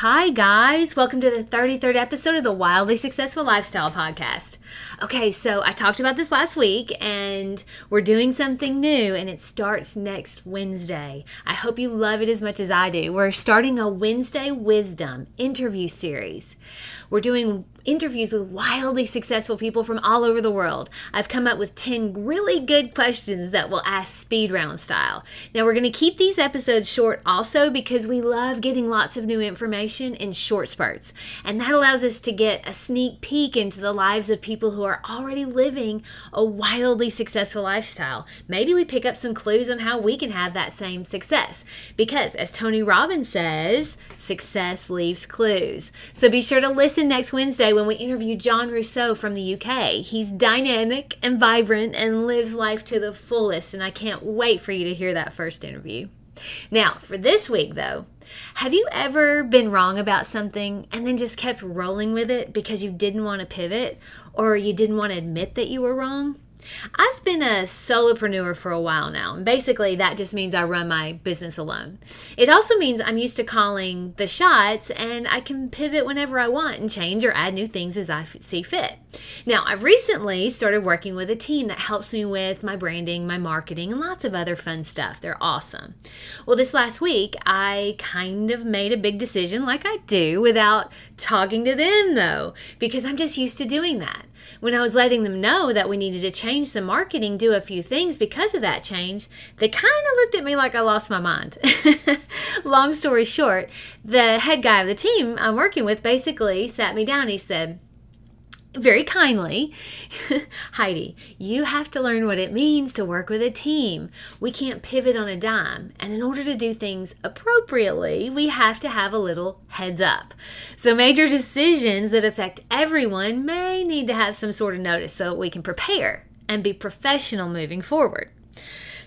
Hi, guys. Welcome to the 33rd episode of the Wildly Successful Lifestyle Podcast. Okay, so I talked about this last week, and we're doing something new, and it starts next Wednesday. I hope you love it as much as I do. We're starting a Wednesday Wisdom interview series. We're doing interviews with wildly successful people from all over the world. I've come up with 10 really good questions that we'll ask speed round style. Now, we're going to keep these episodes short also because we love getting lots of new information in short spurts. And that allows us to get a sneak peek into the lives of people who are already living a wildly successful lifestyle. Maybe we pick up some clues on how we can have that same success. Because, as Tony Robbins says, success leaves clues. So be sure to listen next Wednesday when we interview John Rousseau from the UK. He's dynamic and vibrant and lives life to the fullest, and I can't wait for you to hear that first interview. Now, for this week, though, have you ever been wrong about something and then just kept rolling with it because you didn't want to pivot or you didn't want to admit that you were wrong? I've been a solopreneur for a while now, and basically that just means I run my business alone. It also means I'm used to calling the shots and I can pivot whenever I want and change or add new things as I see fit. Now, I've recently started working with a team that helps me with my branding, my marketing, and lots of other fun stuff. They're awesome. Well, this last week, I kind of made a big decision, like I do, without talking to them though, because I'm just used to doing that when I was letting them know that we needed to change the marketing, do a few things because of that change, they kind of looked at me like I lost my mind. Long story short, the head guy of the team I'm working with basically sat me down. He said, very kindly, Heidi, you have to learn what it means to work with a team. We can't pivot on a dime. And in order to do things appropriately, we have to have a little heads up. So, major decisions that affect everyone may need to have some sort of notice so we can prepare and be professional moving forward.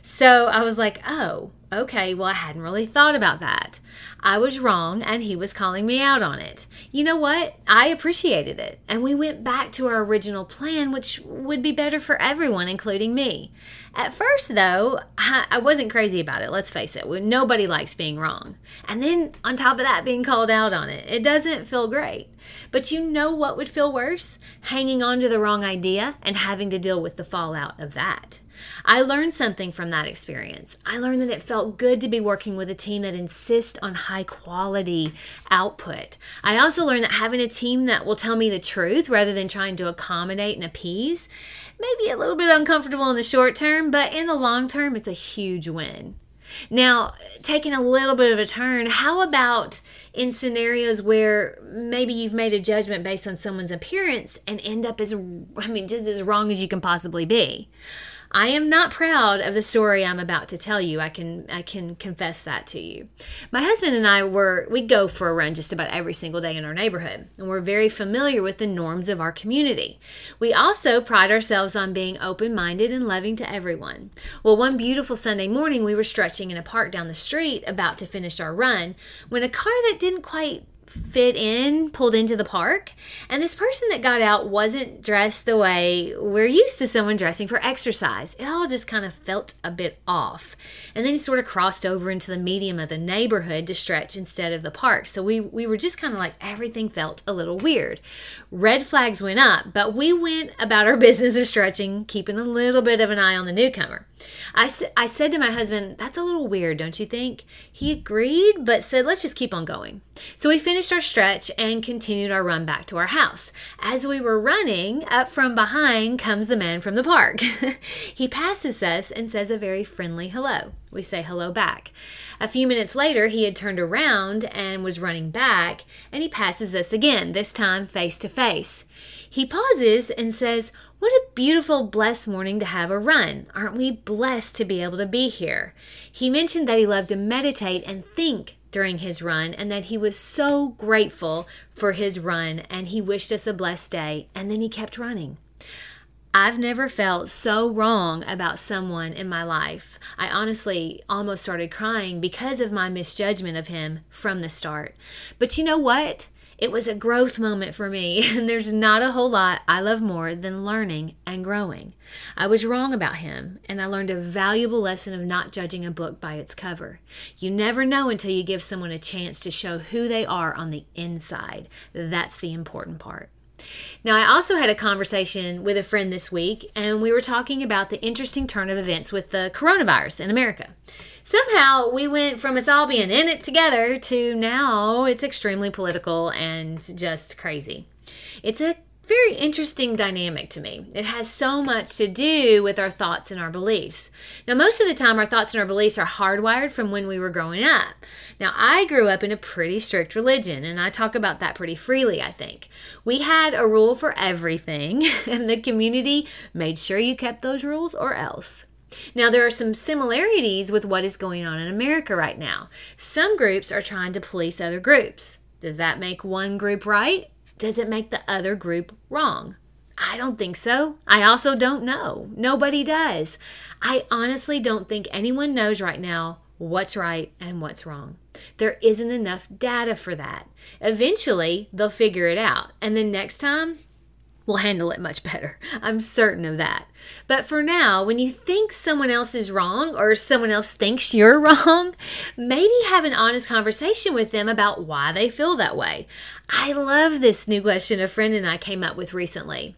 So, I was like, oh, okay, well, I hadn't really thought about that. I was wrong and he was calling me out on it. You know what? I appreciated it. And we went back to our original plan, which would be better for everyone, including me. At first, though, I, wasn't crazy about it. Let's face it. Nobody likes being wrong. And then on top of that, being called out on it. It doesn't feel great. But you know what would feel worse? Hanging on to the wrong idea and having to deal with the fallout of that. I learned something from that experience. I learned that it felt good to be working with a team that insists on high quality output. I also learned that having a team that will tell me the truth rather than trying to accommodate and appease may be a little bit uncomfortable in the short term, but in the long term, it's a huge win. Now, taking a little bit of a turn, how about in scenarios where maybe you've made a judgment based on someone's appearance and end up as, I mean, just as wrong as you can possibly be? I am not proud of the story I'm about to tell you. I can I can confess that to you. My husband and I were we go for a run just about every single day in our neighborhood, and we're very familiar with the norms of our community. We also pride ourselves on being open-minded and loving to everyone. Well, one beautiful Sunday morning, we were stretching in a park down the street about to finish our run when a car that didn't quite fit in pulled into the park. And this person that got out wasn't dressed the way we're used to someone dressing for exercise. It all just kind of felt a bit off. And then he sort of crossed over into the medium of the neighborhood to stretch instead of the park. So we we were just kind of like everything felt a little weird. Red flags went up but we went about our business of stretching keeping a little bit of an eye on the newcomer I, I said to my husband, That's a little weird, don't you think? He agreed, but said, Let's just keep on going. So we finished our stretch and continued our run back to our house. As we were running, up from behind comes the man from the park. he passes us and says a very friendly hello. We say hello back. A few minutes later, he had turned around and was running back, and he passes us again, this time face to face. He pauses and says, What a beautiful, blessed morning to have a run. Aren't we blessed to be able to be here? He mentioned that he loved to meditate and think during his run and that he was so grateful for his run and he wished us a blessed day, and then he kept running. I've never felt so wrong about someone in my life. I honestly almost started crying because of my misjudgment of him from the start. But you know what? It was a growth moment for me, and there's not a whole lot I love more than learning and growing. I was wrong about him, and I learned a valuable lesson of not judging a book by its cover. You never know until you give someone a chance to show who they are on the inside. That's the important part. Now, I also had a conversation with a friend this week, and we were talking about the interesting turn of events with the coronavirus in America. Somehow, we went from us all being in it together to now it's extremely political and just crazy. It's a very interesting dynamic to me. It has so much to do with our thoughts and our beliefs. Now, most of the time, our thoughts and our beliefs are hardwired from when we were growing up. Now, I grew up in a pretty strict religion, and I talk about that pretty freely, I think. We had a rule for everything, and the community made sure you kept those rules or else. Now, there are some similarities with what is going on in America right now. Some groups are trying to police other groups. Does that make one group right? does it make the other group wrong? I don't think so. I also don't know. Nobody does. I honestly don't think anyone knows right now what's right and what's wrong. There isn't enough data for that. Eventually, they'll figure it out. And then next time, will handle it much better. I'm certain of that. But for now, when you think someone else is wrong or someone else thinks you're wrong, maybe have an honest conversation with them about why they feel that way. I love this new question a friend and I came up with recently.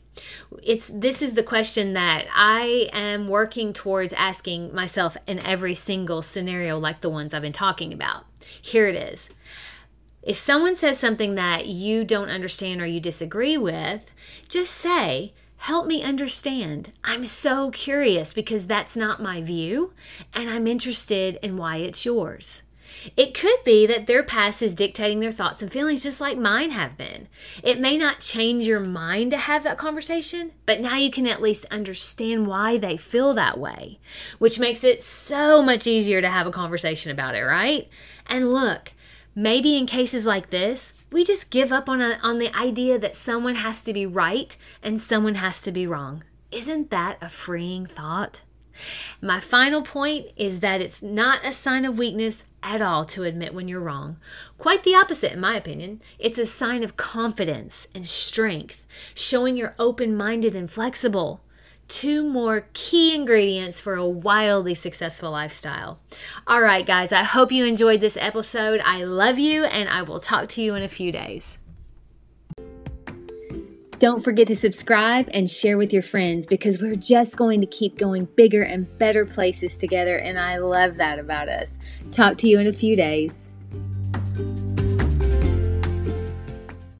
It's this is the question that I am working towards asking myself in every single scenario like the ones I've been talking about. Here it is. If someone says something that you don't understand or you disagree with, just say, Help me understand. I'm so curious because that's not my view, and I'm interested in why it's yours. It could be that their past is dictating their thoughts and feelings just like mine have been. It may not change your mind to have that conversation, but now you can at least understand why they feel that way, which makes it so much easier to have a conversation about it, right? And look, Maybe in cases like this, we just give up on, a, on the idea that someone has to be right and someone has to be wrong. Isn't that a freeing thought? My final point is that it's not a sign of weakness at all to admit when you're wrong. Quite the opposite, in my opinion. It's a sign of confidence and strength, showing you're open minded and flexible two more key ingredients for a wildly successful lifestyle. All right, guys, I hope you enjoyed this episode. I love you, and I will talk to you in a few days. Don't forget to subscribe and share with your friends because we're just going to keep going bigger and better places together, and I love that about us. Talk to you in a few days.